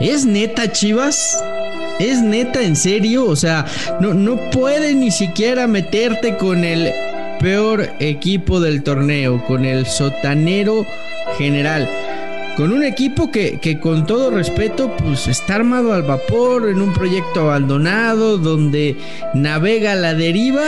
¿Es neta, Chivas? ¿Es neta, en serio? O sea, no, no puedes ni siquiera meterte con el peor equipo del torneo, con el sotanero general. Con un equipo que, que, con todo respeto, pues está armado al vapor, en un proyecto abandonado, donde navega la deriva.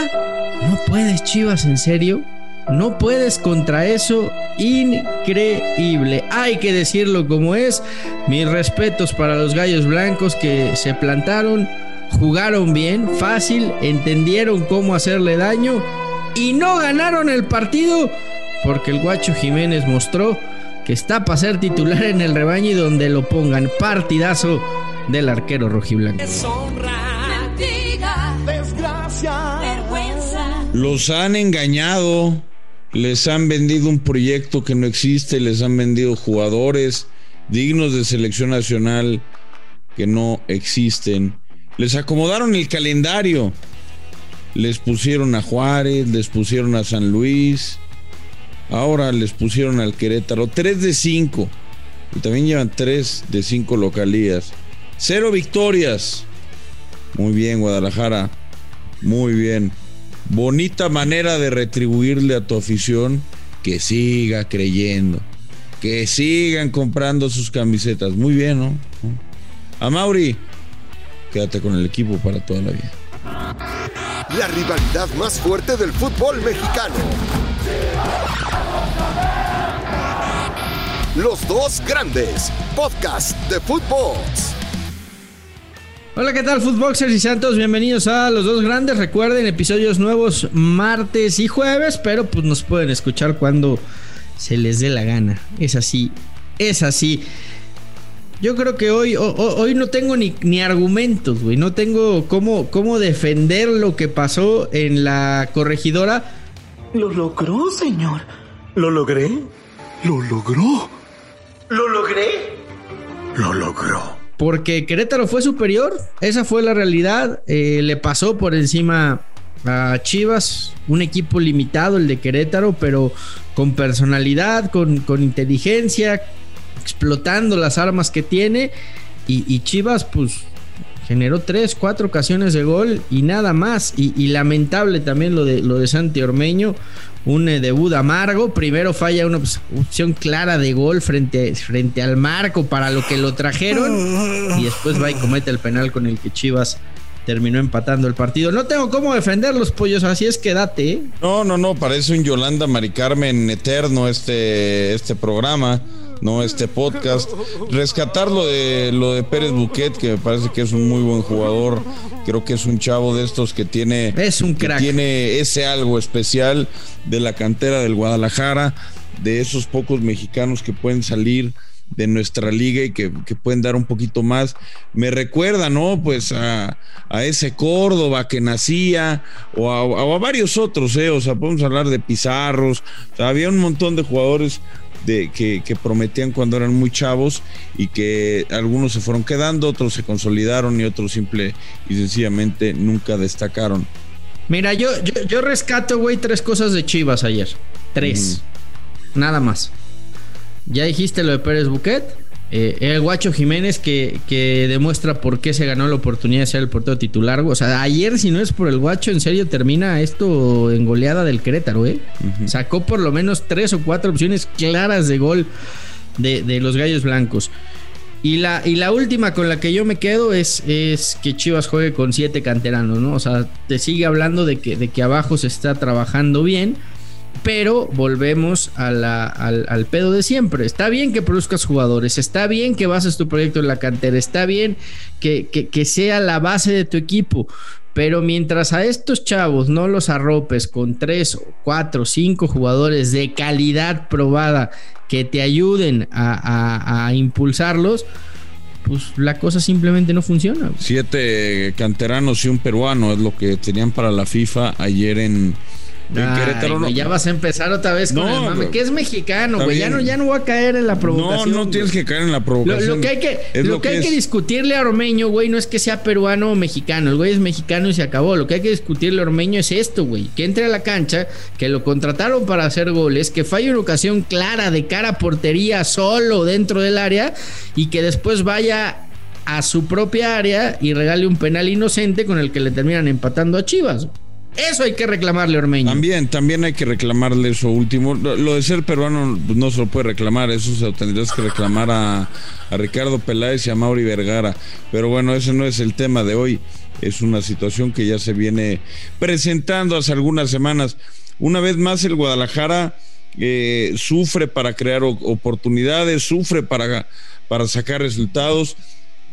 ¿No puedes, Chivas, en serio? No puedes contra eso. Increíble. Hay que decirlo como es. Mis respetos para los gallos blancos que se plantaron, jugaron bien, fácil, entendieron cómo hacerle daño y no ganaron el partido porque el guacho Jiménez mostró que está para ser titular en el rebaño y donde lo pongan. Partidazo del arquero rojiblanco. Los han engañado, les han vendido un proyecto que no existe, les han vendido jugadores dignos de selección nacional que no existen. Les acomodaron el calendario. Les pusieron a Juárez, les pusieron a San Luis, Ahora les pusieron al Querétaro 3 de 5. Y también llevan 3 de 5 localías. Cero victorias. Muy bien, Guadalajara. Muy bien. Bonita manera de retribuirle a tu afición que siga creyendo. Que sigan comprando sus camisetas. Muy bien, ¿no? A Mauri, quédate con el equipo para toda la vida. La rivalidad más fuerte del fútbol mexicano Los dos grandes, podcast de fútbol. Hola, ¿qué tal, Footboxers y Santos? Bienvenidos a Los Dos Grandes. Recuerden, episodios nuevos martes y jueves, pero pues nos pueden escuchar cuando se les dé la gana. Es así, es así. Yo creo que hoy, hoy no tengo ni, ni argumentos, güey. No tengo cómo, cómo defender lo que pasó en la corregidora. Lo logró, señor. Lo logré. Lo logró. ¿Lo logré? Lo logró. Porque Querétaro fue superior, esa fue la realidad. Eh, le pasó por encima a Chivas, un equipo limitado, el de Querétaro, pero con personalidad, con, con inteligencia, explotando las armas que tiene. Y, Chivas, pues, generó tres, cuatro ocasiones de gol y nada más. Y, y, lamentable también lo de, lo de Santi Ormeño, un eh, debut amargo. Primero falla una opción clara de gol frente, frente al marco para lo que lo trajeron. Y después va y comete el penal con el que Chivas terminó empatando el partido. No tengo cómo defender los pollos, así es que date. ¿eh? No, no, no, parece un Yolanda Mari Carmen eterno este, este programa no este podcast. Rescatar lo de, lo de Pérez Buquet, que me parece que es un muy buen jugador. Creo que es un chavo de estos que tiene, es un crack. tiene ese algo especial de la cantera del Guadalajara, de esos pocos mexicanos que pueden salir de nuestra liga y que, pueden dar un poquito más. Me recuerda, ¿no? Pues a, ese Córdoba que nacía o a, varios otros, ¿eh? O sea, podemos hablar de Pizarros. había un montón de jugadores de, que, prometían cuando eran muy chavos y que algunos se fueron quedando, otros se consolidaron y otros simple y sencillamente nunca destacaron. Mira, yo, yo, rescato, güey, tres cosas de Chivas ayer. Tres. Nada más. Ya dijiste lo de Pérez Buquet. Eh, el Guacho Jiménez que, que, demuestra por qué se ganó la oportunidad de ser el portero titular. O sea, ayer, si no es por el Guacho, en serio termina esto en goleada del Querétaro, ¿eh? Sacó por lo menos tres o cuatro opciones claras de gol de, los Gallos Blancos. Y la, y la última con la que yo me quedo es, es que Chivas juegue con siete canteranos, ¿no? O sea, te sigue hablando de que, de que abajo se está trabajando bien pero volvemos al, pedo de siempre. Está bien que produzcas jugadores, está bien que bases tu proyecto en la cantera, está bien que, sea la base de tu equipo, pero mientras a estos chavos no los arropes con tres, cuatro, cinco jugadores de calidad probada que te ayuden a, impulsarlos, pues la cosa simplemente no funciona. Siete canteranos y un peruano es lo que tenían para la FIFA ayer en Ya vas a empezar otra vez con el mame, que es mexicano, güey. Ya no, ya no voy a caer en la provocación. No, no tienes que caer en la provocación. Lo, que hay que, lo, que, hay que discutirle a Ormeño, güey, no es que sea peruano o mexicano. El güey es mexicano y se acabó. Lo que hay que discutirle a Ormeño es esto, güey. Que entre a la cancha, que lo contrataron para hacer goles, que falle una ocasión clara de cara a portería solo dentro del área y que después vaya a su propia área y regale un penal inocente con el que le terminan empatando a Chivas. Eso hay que reclamarle, Ormeño. También, también hay que reclamarle eso último. Lo, de ser peruano pues, no se lo puede reclamar, eso se lo tendrías que reclamar a, Ricardo Peláez y a Mauri Vergara. Pero bueno, ese no es el tema de hoy. Es una situación que ya se viene presentando hace algunas semanas. Una vez más, el Guadalajara eh, sufre para crear oportunidades, sufre para, para sacar resultados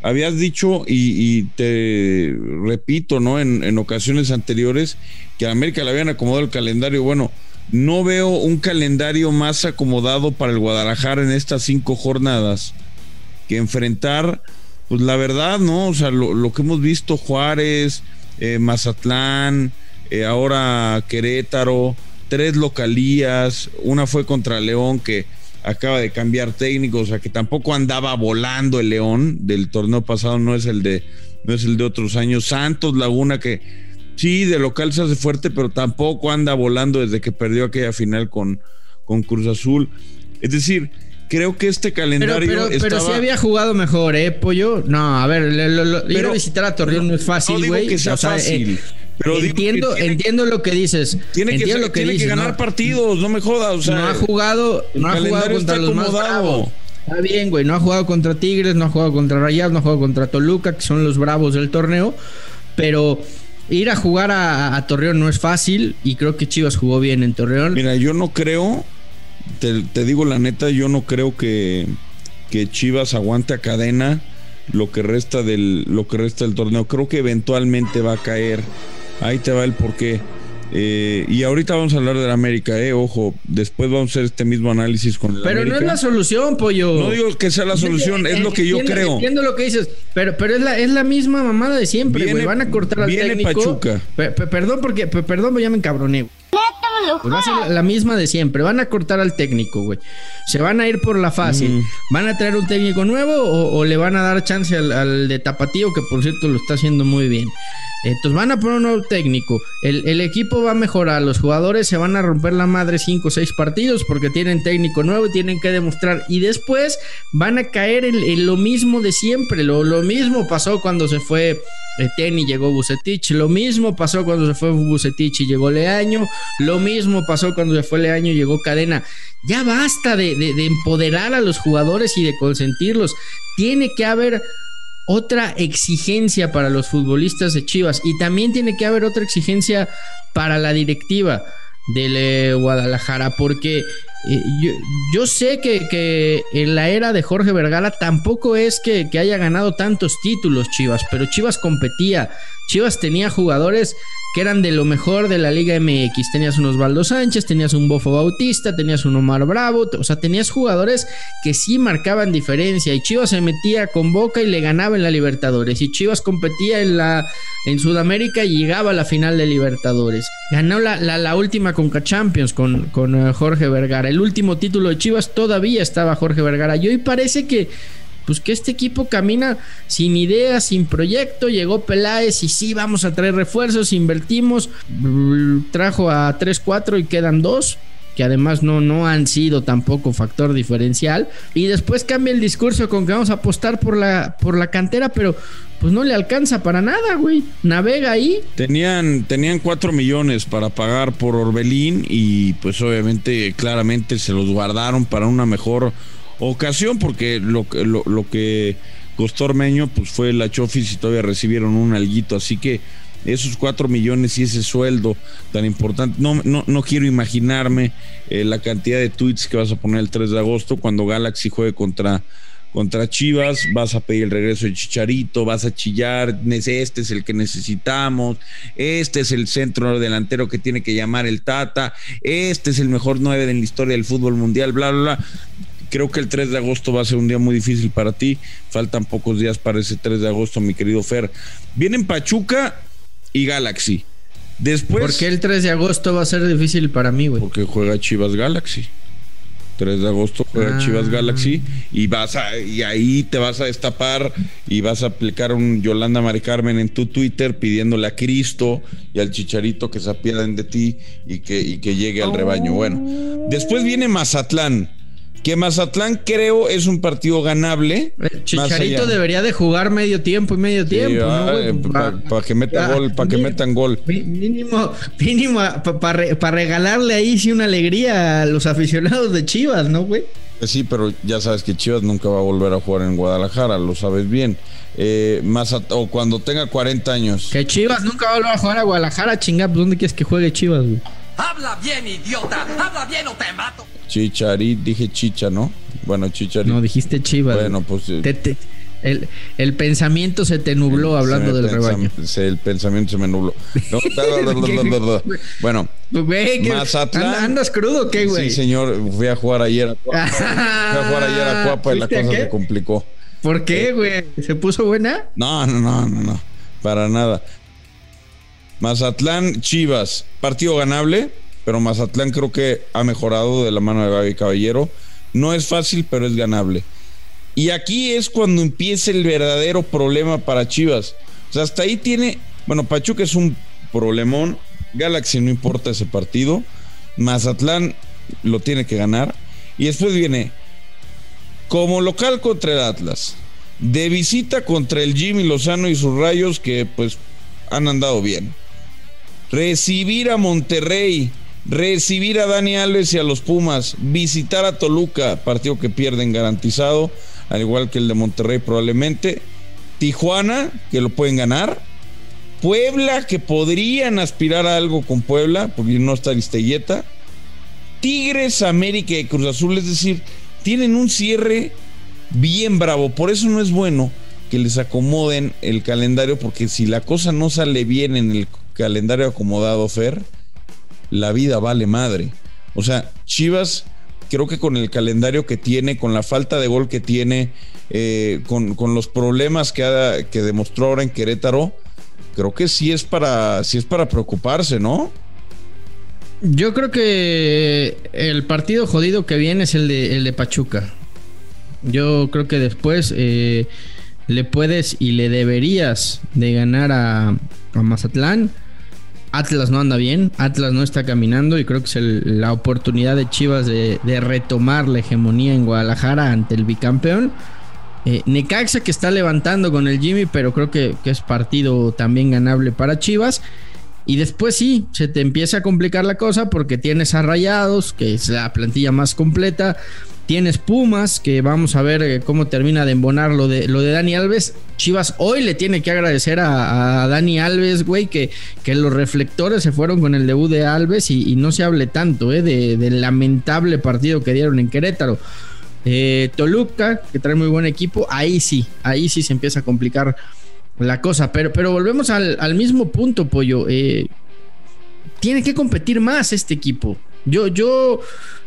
habías dicho y, te repito, ¿no? En, ocasiones anteriores que a América le habían acomodado el calendario. Bueno, no veo un calendario más acomodado para el Guadalajara en estas cinco jornadas que enfrentar, pues la verdad, ¿no? O sea, lo, que hemos visto, Juárez, eh, Mazatlán, eh, ahora Querétaro, tres localías, una fue contra León que acaba de cambiar técnico, o sea que tampoco andaba volando el León del torneo pasado, no es el de, no es el de otros años. Santos Laguna que sí, de local se hace fuerte, pero tampoco anda volando desde que perdió aquella final con, con Cruz Azul. Es decir, creo que este calendario. Pero, pero, pero sí había jugado mejor, ¿eh, Pollo? No, a ver, ir a visitar a Torreón no, es fácil, güey. No que sea fácil. Eh, pero entiendo, entiendo lo que dices. Tiene que, lo que, ganar partidos, no me jodas. no ha jugado, no ha jugado contra los más bravos. Está bien, güey. No ha jugado contra Tigres, no ha jugado contra Rayas, no ha jugado contra Toluca, que son los bravos del torneo. Pero ir a jugar a, Torreón no es fácil y creo que Chivas jugó bien en Torreón. Mira, yo no creo, te, te digo la neta, yo no creo que, que Chivas aguante a cadena lo que resta del lo que resta del torneo. Creo que eventualmente va a caer Ahí te va el porqué. Eh, y ahorita vamos a hablar de la América, eh, ojo, después vamos a hacer este mismo análisis con el Pero no es la solución, pollo. No digo que sea la solución, es lo que yo creo. Entiendo lo que dices, pero, pero es la, es la misma mamada de siempre, güey. Van a cortar al viene Pachuca. perdón porque, perdón, ya me encabroné. Pues va a ser la misma de siempre. Van a cortar al técnico, güey. Se van a ir por la fácil. ¿Van a traer un técnico nuevo o, le van a dar chance al, al de Tapatío, que por cierto lo está haciendo muy bien? Entonces van a poner un nuevo técnico. El, equipo va a mejorar. Los jugadores se van a romper la madre 5 o 6 partidos porque tienen técnico nuevo y tienen que demostrar. Y después van a caer en, lo mismo de siempre. Lo, lo, mismo pasó cuando se fue Tenny y llegó Bucetich. Lo mismo pasó cuando se fue Bucetich y llegó Leaño. Lo mismo pasó cuando se fue Leaño y llegó Cadena. Ya basta de, de empoderar a los jugadores y de consentirlos. Tiene que haber otra exigencia para los futbolistas de Chivas y también tiene que haber otra exigencia para la directiva del eh, Guadalajara porque eh, yo, sé que, en la era de Jorge Vergara tampoco es que, que haya ganado tantos títulos Chivas, pero Chivas competía, Chivas tenía jugadores que eran de lo mejor de la Liga MX. Tenías un Osvaldo Sánchez, tenías un Bofo Bautista, tenías un Omar Bravo, o sea, tenías jugadores que sí marcaban diferencia y Chivas se metía con Boca y le ganaba en la Libertadores y Chivas competía en la en Sudamérica y llegaba a la final de Libertadores. Ganó la, la, última Conca Champions con, con eh, Jorge Vergara. El último título de Chivas todavía estaba Jorge Vergara y hoy parece que pues que este equipo camina sin ideas, sin proyecto. Llegó Peláez y sí, vamos a traer refuerzos, invertimos. Trajo a 3-4 y quedan dos que además no, no han sido tampoco factor diferencial. Y después cambia el discurso con que vamos a apostar por la, por la cantera, pero pues no le alcanza para nada, güey. Navega ahí. Tenían, tenían 4 millones para pagar por Orbelín y pues obviamente claramente se los guardaron para una mejor ocasión, porque lo, lo, lo que costó Ormeño pues fue la Chofis y todavía recibieron un alguito, así que esos cuatro millones y ese sueldo tan importante, no, no, no quiero imaginarme eh, la cantidad de tweets que vas a poner el 3 de agosto cuando Galaxy juegue contra contra Chivas, vas a pedir el regreso de Chicharito, vas a chillar, este es el que necesitamos, este es el centro delantero que tiene que llamar el Tata, este es el mejor nueve en la historia del fútbol mundial, bla, bla, bla creo que el 3 de agosto va a ser un día muy difícil para ti. Faltan pocos días para ese 3 de agosto, mi querido Fer. Vienen Pachuca y Galaxy. Después. ¿Por qué el 3 de agosto va a ser difícil para mí, güey? Porque juega Chivas Galaxy. 3 de agosto juega Ah. Chivas Galaxy y vas a y ahí te vas a destapar y vas a aplicar un Yolanda Mari Carmen en tu Twitter pidiéndole a Cristo y al Chicharito que se apiaden de ti y que, y que llegue al rebaño. Bueno, después viene Mazatlán, que Mazatlán creo es un partido ganable. El más Chicharito debería de jugar medio tiempo y medio tiempo, ¿no, güey? para Pa- que meta Ah, gol, para que metan gol. Mínimo, mínimo para regalarle ahí sí una alegría a los aficionados de Chivas, ¿no, güey? Pues Sí, pero ya sabes que Chivas nunca va a volver a jugar en Guadalajara, lo sabes bien. Eh, Mazat- o cuando tenga 40 años. Que Chivas nunca va a volver a jugar a Guadalajara, chingada. pues, ¿Dónde quieres que juegue Chivas, güey? Habla bien, idiota. Habla bien o te mato. Chicharit, dije chicha, ¿no? Bueno, Chicharit. No, dijiste Chivas. Bueno, pues. eh, Te- te- el, el pensamiento se te nubló hablando del pensa- rebaño. se- el pensamiento se me nubló. No, bueno, Güey, que- Mazatlán. ¿and- ¿Andas crudo qué, güey? Sí, señor, fui a jugar ayer a Cuapa. fui a jugar ayer a Cuapa y la ¿Fuiste a cosa se complicó. ¿Por qué, güey? ¿Se puso buena? No, no, no, no, no. Para nada. Mazatlán, Chivas. Partido ganable, pero Mazatlán creo que ha mejorado de la mano de Gaby Caballero. No es fácil, pero es ganable. Y aquí es cuando empieza el verdadero problema para Chivas. O sea, hasta ahí tiene. Bueno, Pachuca es un problemón. Galaxy no importa ese partido. Mazatlán lo tiene que ganar. Y después viene como local contra el Atlas. De visita contra el Jimmy Lozano y sus rayos que pues han andado bien. Recibir a Monterrey. Recibir a Dani Alves y a los Pumas. Visitar a Toluca. Partido que pierden garantizado. Al igual que el de Monterrey probablemente. Tijuana, que lo pueden ganar. Puebla, que podrían aspirar a algo con Puebla, porque no está Listelleta. Tigres, América y Cruz Azul, es decir, tienen un cierre bien bravo. Por eso no es bueno que les acomoden el calendario, porque si la cosa no sale bien en el calendario acomodado, Fer, la vida vale madre. O sea, Chivas, creo que con el calendario que tiene, con la falta de gol que tiene, eh, con, con los problemas que, que demostró ahora en Querétaro, creo que sí es para, sí es para preocuparse, ¿no? Yo creo que el partido jodido que viene es el de, el de Pachuca. Yo creo que después eh, le puedes y le deberías de ganar a, a Mazatlán. Atlas no anda bien, Atlas no está caminando y creo que es la oportunidad de Chivas de, de retomar la hegemonía en Guadalajara ante el bicampeón. Eh, Necaxa que está levantando con el Jimmy, pero creo que, que es partido también ganable para Chivas. Y después sí, se te empieza a complicar la cosa porque tienes a Rayados, que es la plantilla más completa. Tienes Pumas, que vamos a ver eh, cómo termina de embonar lo de, lo de Dani Alves. Chivas hoy le tiene que agradecer a, Dani Alves, güey, que, que los reflectores se fueron con el debut de Alves y, no se hable tanto eh, de- del lamentable partido que dieron en Querétaro. Eh, Toluca, que trae muy buen equipo, ahí sí, ahí sí se empieza a complicar la cosa. Pero, pero volvemos al, al mismo punto, Pollo. Tiene que competir más este equipo. Yo, yo,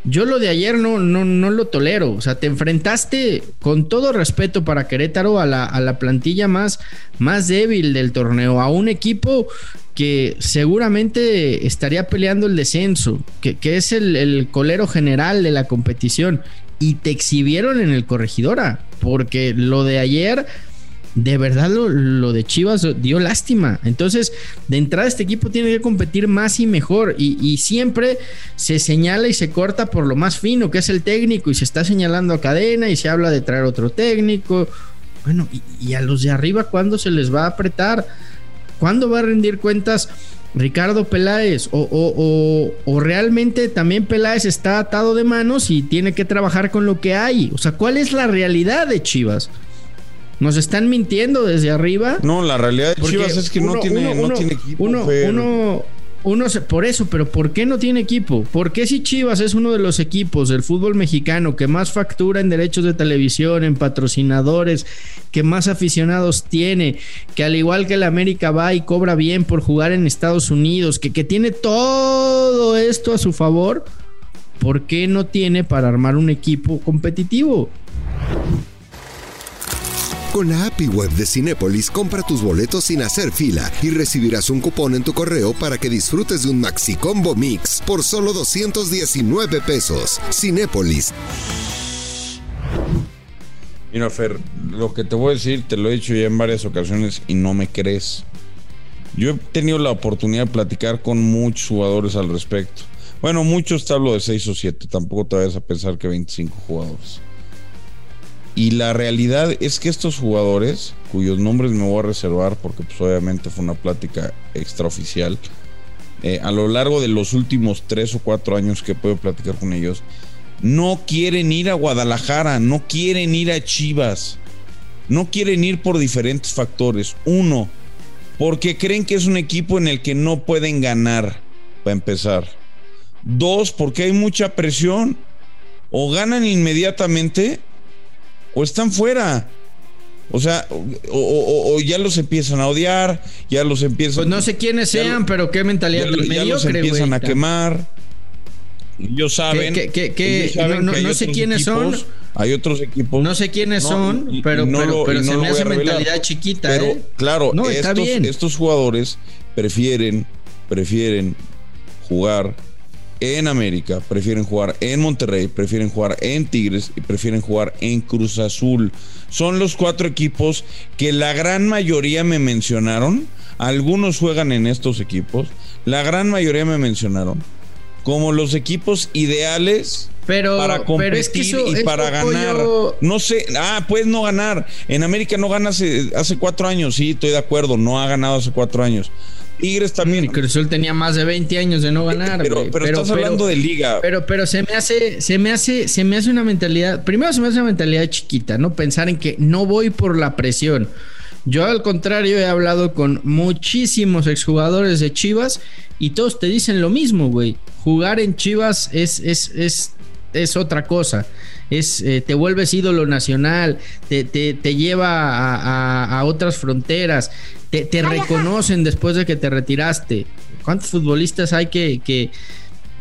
yo lo de ayer no, no, no lo tolero. O sea, te enfrentaste con todo respeto para Querétaro a la, a la plantilla más, más débil del torneo, a un equipo que seguramente estaría peleando el descenso, que, que es el, el colero general de la competición. Y te exhibieron en el corregidora, porque lo de ayer de verdad lo, lo de Chivas dio lástima. Entonces, de entrada este equipo tiene que competir más y mejor. Y, siempre se señala y se corta por lo más fino, que es el técnico. Y se está señalando a cadena y se habla de traer otro técnico. Bueno, y, y a los de arriba, ¿cuándo se les va a apretar? ¿Cuándo va a rendir cuentas Ricardo Peláez? O, o- o- o realmente también Peláez está atado de manos y tiene que trabajar con lo que hay. O sea, ¿cuál es la realidad de Chivas? ¿Nos están mintiendo desde arriba? No, la realidad de Chivas es que no, tiene, uno- no uno- tiene equipo. Uno, uno, uno se- por eso, pero ¿por qué no tiene equipo? ¿Por qué si Chivas es uno de los equipos del fútbol mexicano que más factura en derechos de televisión, en patrocinadores, que más aficionados tiene, que al igual que el América va y cobra bien por jugar en Estados Unidos, que, que tiene todo esto a su favor? ¿Por qué no tiene para armar un equipo competitivo? Con la API web de Cinépolis, compra tus boletos sin hacer fila y recibirás un cupón en tu correo para que disfrutes de un Maxi Combo Mix por solo 219 pesos. Cinépolis. Mira, Fer, lo que te voy a decir, te lo he dicho ya en varias ocasiones y no me crees. Yo he tenido la oportunidad de platicar con muchos jugadores al respecto. Bueno, muchos te hablo de 6 o 7, tampoco te vayas a pensar que 25 jugadores. Y la realidad es que estos jugadores, cuyos nombres me voy a reservar porque pues, obviamente fue una plática extraoficial, eh, a lo largo de los últimos 3 o 4 años que puedo platicar con ellos, no quieren ir a Guadalajara, no quieren ir a Chivas, no quieren ir por diferentes factores. Uno, porque creen que es un equipo en el que no pueden ganar, para empezar. Dos, porque hay mucha presión. O ganan inmediatamente o están fuera. O sea, o, ya los empiezan a odiar, ya los empiezan. Pues no sé quiénes sean, pero qué mentalidad ya, ya los empiezan a quemar. Ellos saben. Que, no, sé quiénes son. Hay otros equipos. No sé quiénes son, pero, pero, se me hace mentalidad chiquita. Pero ¿eh? claro, estos, estos jugadores prefieren, prefieren jugar en América, prefieren jugar en Monterrey, prefieren jugar en Tigres y prefieren jugar en Cruz Azul. Son los cuatro equipos que la gran mayoría me mencionaron. Algunos juegan en estos equipos. La gran mayoría me mencionaron como los equipos ideales para competir y para ganar. No sé, ah, puedes no ganar. En América no gana hace, hace cuatro años, sí, estoy de acuerdo, no ha ganado hace cuatro años. Tigres también. Y Cruzul tenía más de 20 años de no ganar. Pero, pero, estás hablando de liga. Pero, pero se me hace, se me hace, se me hace una mentalidad. Primero se me hace una mentalidad chiquita, ¿no? Pensar en que no voy por la presión. Yo al contrario he hablado con muchísimos exjugadores de Chivas y todos te dicen lo mismo, güey. Jugar en Chivas es, es, es, es otra cosa. Es, eh, te vuelves ídolo nacional, te, te, lleva a, otras fronteras, te, te reconocen después de que te retiraste. ¿Cuántos futbolistas hay que, que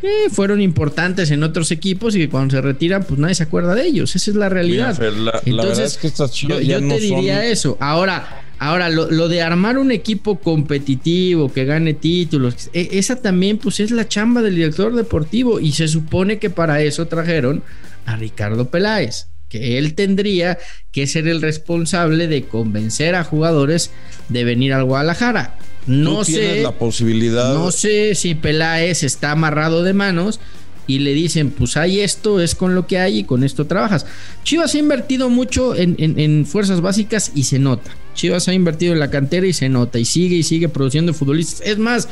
eh, fueron importantes en otros equipos y que cuando se retiran, pues nadie se acuerda de ellos? Esa es la realidad. Entonces, que yo, te diría eso. Ahora, Ahora, lo, de armar un equipo competitivo que gane títulos, e, esa también pues es la chamba del director deportivo y se supone que para eso trajeron a Ricardo Peláez, que él tendría que ser el responsable de convencer a jugadores de venir al Guadalajara. No sé la posibilidad. No sé si Peláez está amarrado de manos y le dicen, pues hay esto, es con lo que hay y con esto trabajas. Chivas ha invertido mucho en fuerzas básicas y se nota. Chivas ha invertido en la cantera y se nota y sigue y sigue produciendo futbolistas. Es más,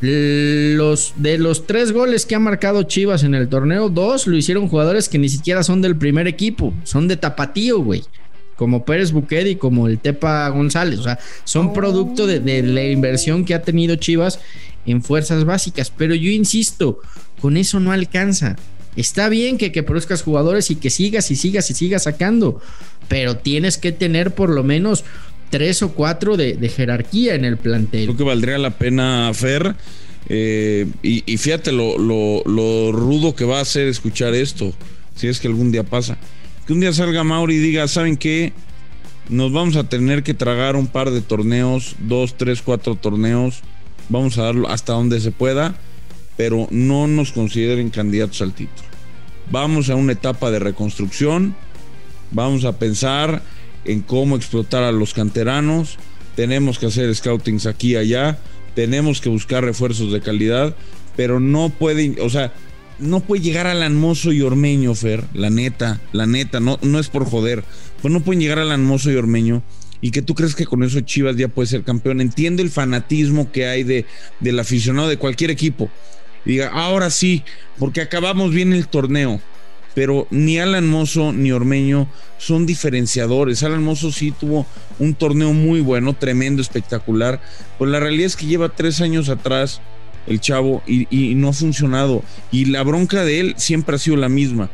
los de los tres goles que ha marcado Chivas en el torneo, dos lo hicieron jugadores que ni siquiera son del primer equipo, son de tapatío, güey. Como Pérez Buquet y como el Tepa González. O sea, son producto de, la inversión que ha tenido Chivas en fuerzas básicas. Pero yo insisto, con eso no alcanza. Está bien que, que produzcas jugadores y que sigas y sigas y sigas sacando, pero tienes que tener por lo menos tres o cuatro de, jerarquía en el plantel. Creo que valdría la pena, Fer. Eh, y, fíjate lo, lo, rudo que va a ser escuchar esto, si es que algún día pasa. Que un día salga Mauri y diga, ¿saben qué? Nos vamos a tener que tragar un par de torneos, dos, tres, cuatro torneos. Vamos a darlo hasta donde se pueda pero no nos consideren candidatos al título. Vamos a una etapa de reconstrucción, vamos a pensar en cómo explotar a los canteranos, tenemos que hacer scoutings aquí y allá, tenemos que buscar refuerzos de calidad, pero no puede, o sea, no puede llegar al Anmoso y Ormeño, Fer, la neta, la neta, no, no es por joder, pues no pueden llegar al Anmoso y Ormeño. Y que tú crees que con eso Chivas ya puede ser campeón. Entiendo el fanatismo que hay de, del aficionado de cualquier equipo, diga, ahora sí, porque acabamos bien el torneo. Pero ni Alan Mozo ni Ormeño son diferenciadores. Alan Mozo sí tuvo un torneo muy bueno, tremendo, espectacular. Pues la realidad es que lleva tres años atrás el chavo y, y no ha funcionado. Y la bronca de él siempre ha sido la misma.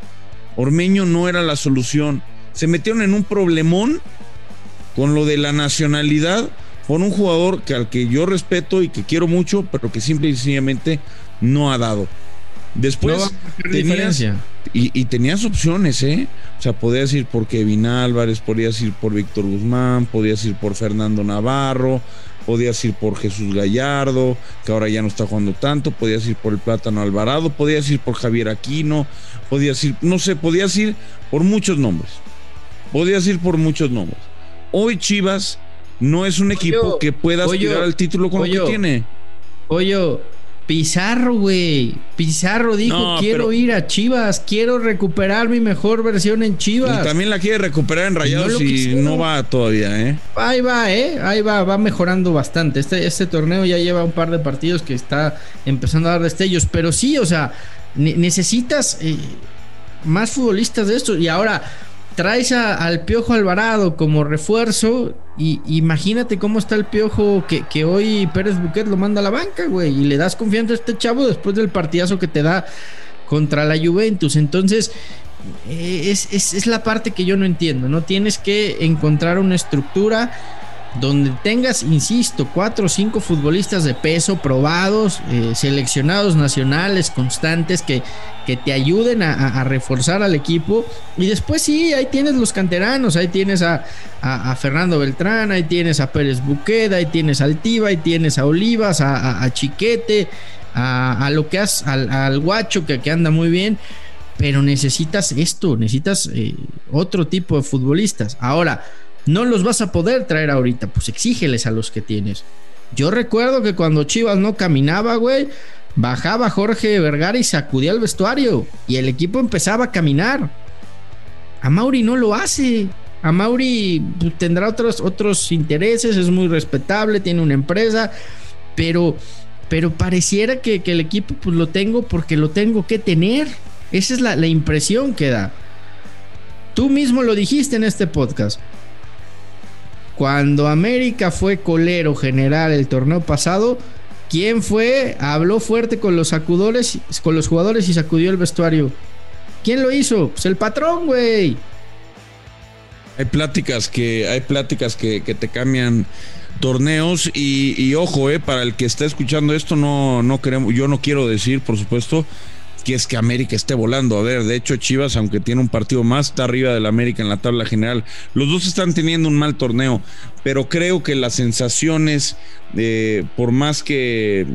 Ormeño no era la solución. Se metieron en un problemón con lo de la nacionalidad por un jugador que al que yo respeto y que quiero mucho, pero que simple y sencillamente no ha dado. Después No tenías. Y, y tenías opciones, ¿eh? O sea, podías ir por Kevin Álvarez, podías ir por Víctor Guzmán, podías ir por Fernando Navarro, podías ir por Jesús Gallardo, que ahora ya no está jugando tanto, podías ir por el Plátano Alvarado, podías ir por Javier Aquino, podías ir, no sé, podías ir por muchos nombres. Podías ir por muchos nombres. Hoy Chivas no es un equipo que pueda aspirar al título con lo Pollo. que tiene. Oye, Pizarro, güey. Pizarro dijo, No, quiero pero- ir a Chivas, quiero recuperar mi mejor versión en Y Chivas. también la quiere recuperar en Rayados y no va todavía, ¿eh? Ahí va, ¿eh? Ahí va, va mejorando bastante. Este, este torneo ya lleva un par de partidos que está empezando a dar destellos. Pero sí, o sea, ne- necesitas eh, más futbolistas de estos. Y ahora traes al Piojo Alvarado como refuerzo. Y imagínate cómo está el Piojo que, que hoy Pérez Buquet lo manda a la banca, güey. Y le das confianza a este chavo después del partidazo que te da contra la Juventus. Entonces, eh, es, es- es la parte que yo no entiendo, ¿no? Tienes que encontrar una estructura donde tengas, insisto, cuatro o cinco futbolistas de peso probados, eh, seleccionados nacionales, constantes, que, que te ayuden a, reforzar al equipo. Y después sí, ahí tienes los canteranos, ahí tienes a, a- Fernando Beltrán, ahí tienes a Pérez Buqueda, ahí tienes a Altiva, ahí tienes a Olivas, a, Chiquete, a, a lo que has, al, al guacho que, que anda muy bien. Pero necesitas esto, necesitas eh, otro tipo de futbolistas. Ahora, no los vas a poder traer ahorita, pues exígeles a los que tienes. Yo recuerdo que cuando Chivas no caminaba, güey, bajaba Jorge Vergara y sacudía el vestuario y el equipo empezaba a caminar. A Mauri no lo hace. A Mauri pues, tendrá otros, otros intereses, es muy respetable, tiene una empresa, pero, pero pareciera que, que el equipo pues lo tengo porque lo tengo que tener. Esa es la, la impresión que da. Tú mismo lo dijiste en este podcast. Cuando América fue colero general el torneo pasado, ¿quién fue? Habló fuerte con los sacudores, con los jugadores y sacudió el vestuario. ¿Quién lo hizo? Pues el patrón, güey. Hay pláticas que, hay pláticas que, te cambian torneos y, y ojo, eh, para el que está escuchando esto, no, no queremos, yo no quiero decir, por supuesto, que es que América esté volando. A ver, de hecho, Chivas, aunque tiene un partido más, está arriba del América en la tabla general. Los dos están teniendo un mal torneo, pero creo que las sensaciones, eh, por más que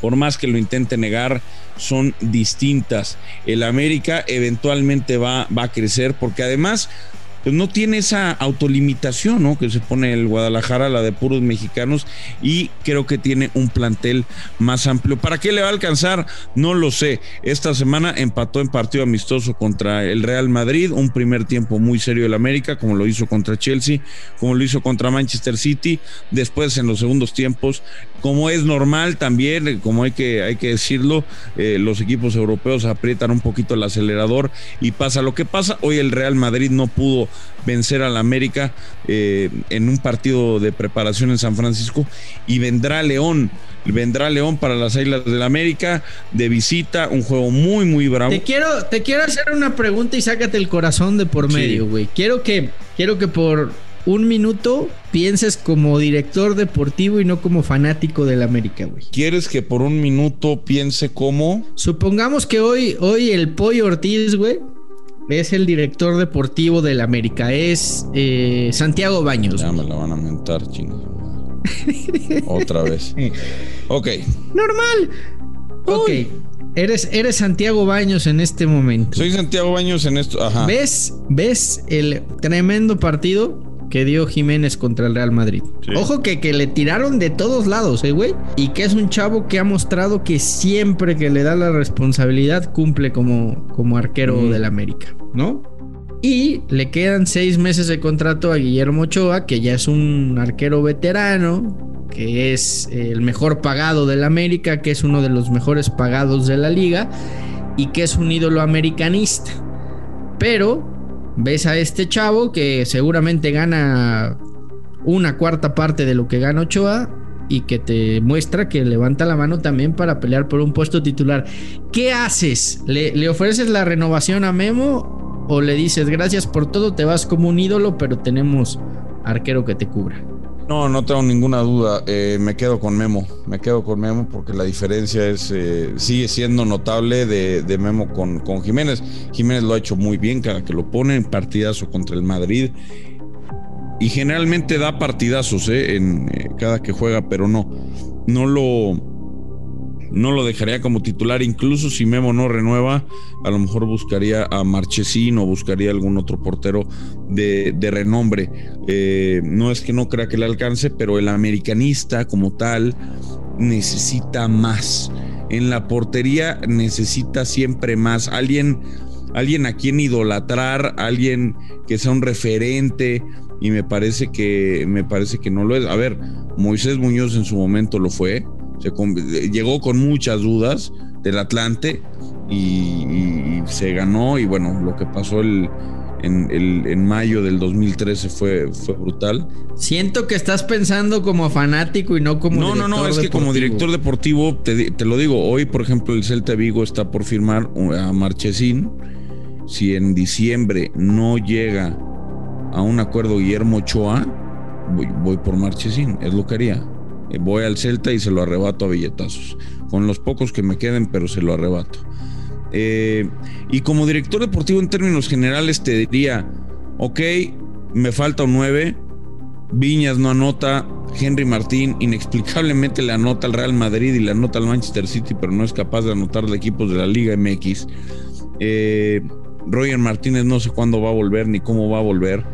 por más que lo intente negar, son distintas. El América eventualmente va, va a crecer porque además pues no tiene esa autolimitación ¿no? que se pone el Guadalajara, la de puros mexicanos, y creo que tiene un plantel más amplio. ¿Para qué le va a alcanzar? No lo sé. Esta semana empató en partido amistoso contra el Real Madrid, un primer tiempo muy serio del América, como lo hizo contra Chelsea, como lo hizo contra Manchester City. Después en los segundos tiempos, como es normal también, como hay que, hay que decirlo, eh, los equipos europeos aprietan un poquito el acelerador y pasa lo que pasa. Hoy el Real Madrid no pudo vencer al América eh, en un partido de preparación en San Francisco y vendrá León. Vendrá León para las Islas del América de visita, un juego muy, muy bravo. Te quiero, te quiero hacer una pregunta y sácate el corazón de por medio, güey. Quiero que, quiero que por un minuto pienses como director deportivo y no como fanático del América, güey. ¿Quieres que por un minuto piense cómo? Supongamos que hoy, hoy el Pollo Ortiz, güey, es el director deportivo del América. Es eh, Santiago Baños. Ya me la van a mentar, chingos. Otra vez. Ok. Normal. Ok. Eres, eres Santiago Baños en este momento. Soy Santiago Baños en esto. Ajá. ¿Ves, ¿Ves el tremendo partido que dio Jiménez contra el Real Madrid? Sí. Ojo que, que le tiraron de todos lados, ¿eh, güey? Y que es un chavo que ha mostrado que siempre que le da la responsabilidad cumple como, como arquero Mm. del América, ¿no? Y le quedan seis meses de contrato a Guillermo Ochoa, que ya es un arquero veterano, que es el mejor pagado del América, que es uno de los mejores pagados de la liga y que es un ídolo americanista. Pero ves a este chavo que seguramente gana una cuarta parte de lo que gana Ochoa y que te muestra que levanta la mano también para pelear por un puesto titular. ¿Qué haces? ¿Le, le ofreces la renovación a Memo o le dices gracias por todo, te vas como un ídolo, pero tenemos arquero que te cubra? No, no tengo ninguna duda. Eh, me quedo con Memo. Me quedo con Memo porque la diferencia es eh, sigue siendo notable de, Memo con, Jiménez. Jiménez lo ha hecho muy bien cada que lo pone en partidazo contra el Madrid. Y generalmente da partidazos eh, en cada que juega, pero no. No lo no lo dejaría como titular. Incluso si Memo no renueva, a lo mejor buscaría a Marchesín o buscaría algún otro portero de, renombre. Eh, no es que no crea que le alcance, pero el americanista como tal necesita más. En la portería necesita siempre más. Alguien, alguien a quien idolatrar, alguien que sea un referente. Y me parece que me parece que no lo es. A ver, Moisés Muñoz en su momento lo fue llegó con muchas dudas del Atlante y, se ganó y bueno, lo que pasó el, en, mayo del 2013 fue, fue brutal. Siento que estás pensando como fanático y no como no, No, no, es que como director deportivo, te, te, lo digo, hoy por ejemplo el Celta Vigo está por firmar a Marchesín. Si en diciembre no llega a un acuerdo Guillermo Ochoa, voy, voy por Marchesín, es lo que haría. Voy al Celta y se lo arrebato a billetazos. Con los pocos que me queden, pero se lo arrebato. Eh, y como director deportivo en términos generales te diría, ok, me falta un 9, Viñas no anota, Henry Martín inexplicablemente le anota al Real Madrid y le anota al Manchester City, pero no es capaz de anotar de equipos de la Liga MX. Eh, Roger Martínez no sé cuándo va a volver ni cómo va a volver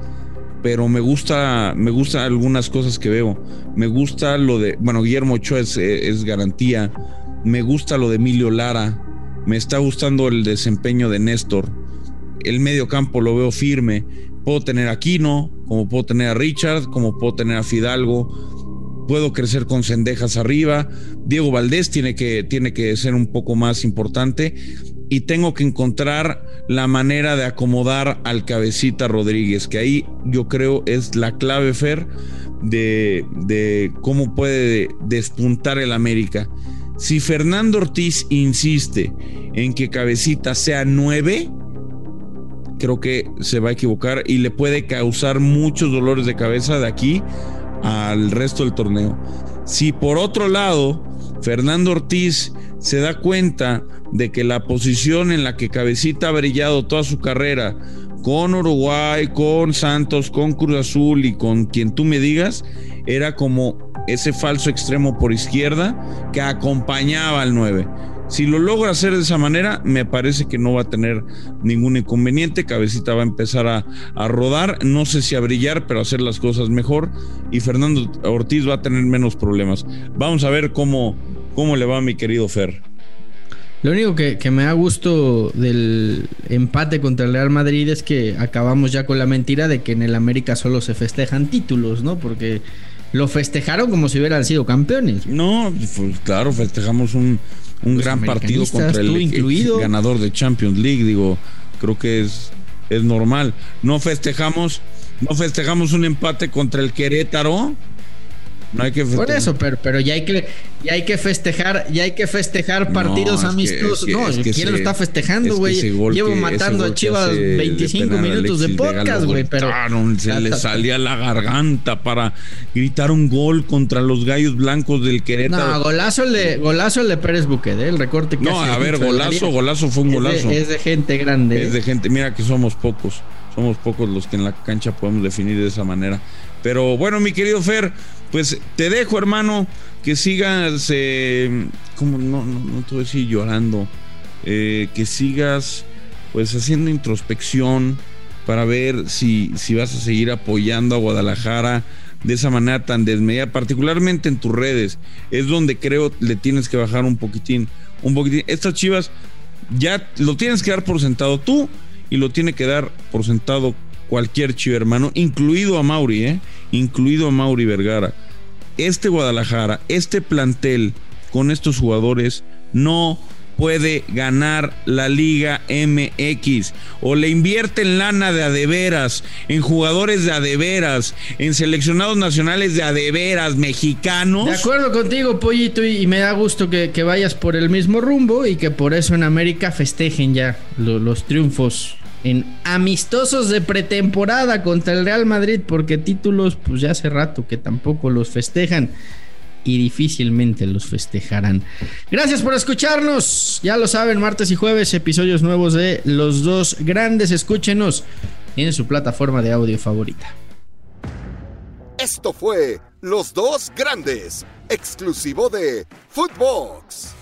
pero me gusta, me gusta algunas cosas que veo. Me gusta lo de, bueno, Guillermo Ochoa es, es garantía. Me gusta lo de Emilio Lara. Me está gustando el desempeño de Néstor. El medio campo lo veo firme. Puedo tener a Quino, como puedo tener a Richard, como puedo tener a Fidalgo. Puedo crecer con cendejas arriba. Diego Valdés tiene que, tiene que ser un poco más importante y tengo que encontrar la manera de acomodar al cabecita Rodríguez, que ahí yo creo es la clave, Fer, de, de cómo puede despuntar el América. Si Fernando Ortiz insiste en que cabecita sea nueve, creo que se va a equivocar y le puede causar muchos dolores de cabeza de aquí al resto del torneo. Si por otro lado Fernando Ortiz se da cuenta de que la posición en la que Cabecita ha brillado toda su carrera, con Uruguay, con Santos, con Cruz Azul y con quien tú me digas, era como ese falso extremo por izquierda que acompañaba al 9. Si lo logra hacer de esa manera, me parece que no va a tener ningún inconveniente. Cabecita va a empezar a, a, rodar, no sé si a brillar, pero a hacer las cosas mejor. Y Fernando Ortiz va a tener menos problemas. Vamos a ver cómo, cómo le va mi querido Fer. Lo único que, me da gusto del empate contra el Real Madrid es que acabamos ya con la mentira de que en el América solo se festejan títulos, ¿no? Porque lo festejaron como si hubieran sido campeones. No, pues claro, festejamos un, gran partido contra el, incluido. ganador de Champions League, digo, creo que es, es normal. No festejamos, no festejamos un empate contra el Querétaro no hay que Por eso, pero, pero ya hay que ya hay que festejar, ya hay que festejar partidos amistosos. no, ¿quién lo está festejando, güey? Llevo matando a Chivas 25 minutos de podcast, güey, pero se le salía la garganta para gritar un gol contra los Gallos Blancos del Querétaro. No, golazo el de golazo el de Pérez Buquet, ¿eh? el recorte que No, a ver, golazo, golazo fue un golazo. Es de, gente grande. Es de gente, mira que somos pocos. Somos pocos los que en la cancha podemos definir de esa manera. Pero bueno, mi querido Fer, pues te dejo, hermano, que sigas, eh, como no, no, no te voy a decir llorando, eh, que sigas pues haciendo introspección para ver si, si vas a seguir apoyando a Guadalajara de esa manera tan desmedida, particularmente en tus redes, es donde creo le tienes que bajar un poquitín, un poquitín. Estas chivas ya lo tienes que dar por sentado tú y lo tiene que dar por sentado cualquier chivo hermano, incluido a Mauri, ¿eh? Incluido a Mauri Vergara. Este Guadalajara, este plantel con estos jugadores no puede ganar la Liga MX o le invierten lana de adeveras, en jugadores de adeveras, en seleccionados nacionales de adeveras mexicanos. De acuerdo contigo, Pollito, y, me da gusto que, vayas por el mismo rumbo y que por eso en América festejen ya los triunfos en amistosos de pretemporada contra el Real Madrid, porque títulos, pues ya hace rato que tampoco los festejan y difícilmente los festejarán. Gracias por escucharnos. Ya lo saben, martes y jueves, episodios nuevos de Los Dos Grandes. Escúchenos en su plataforma de audio favorita. Esto fue Los Dos Grandes, exclusivo de Footbox.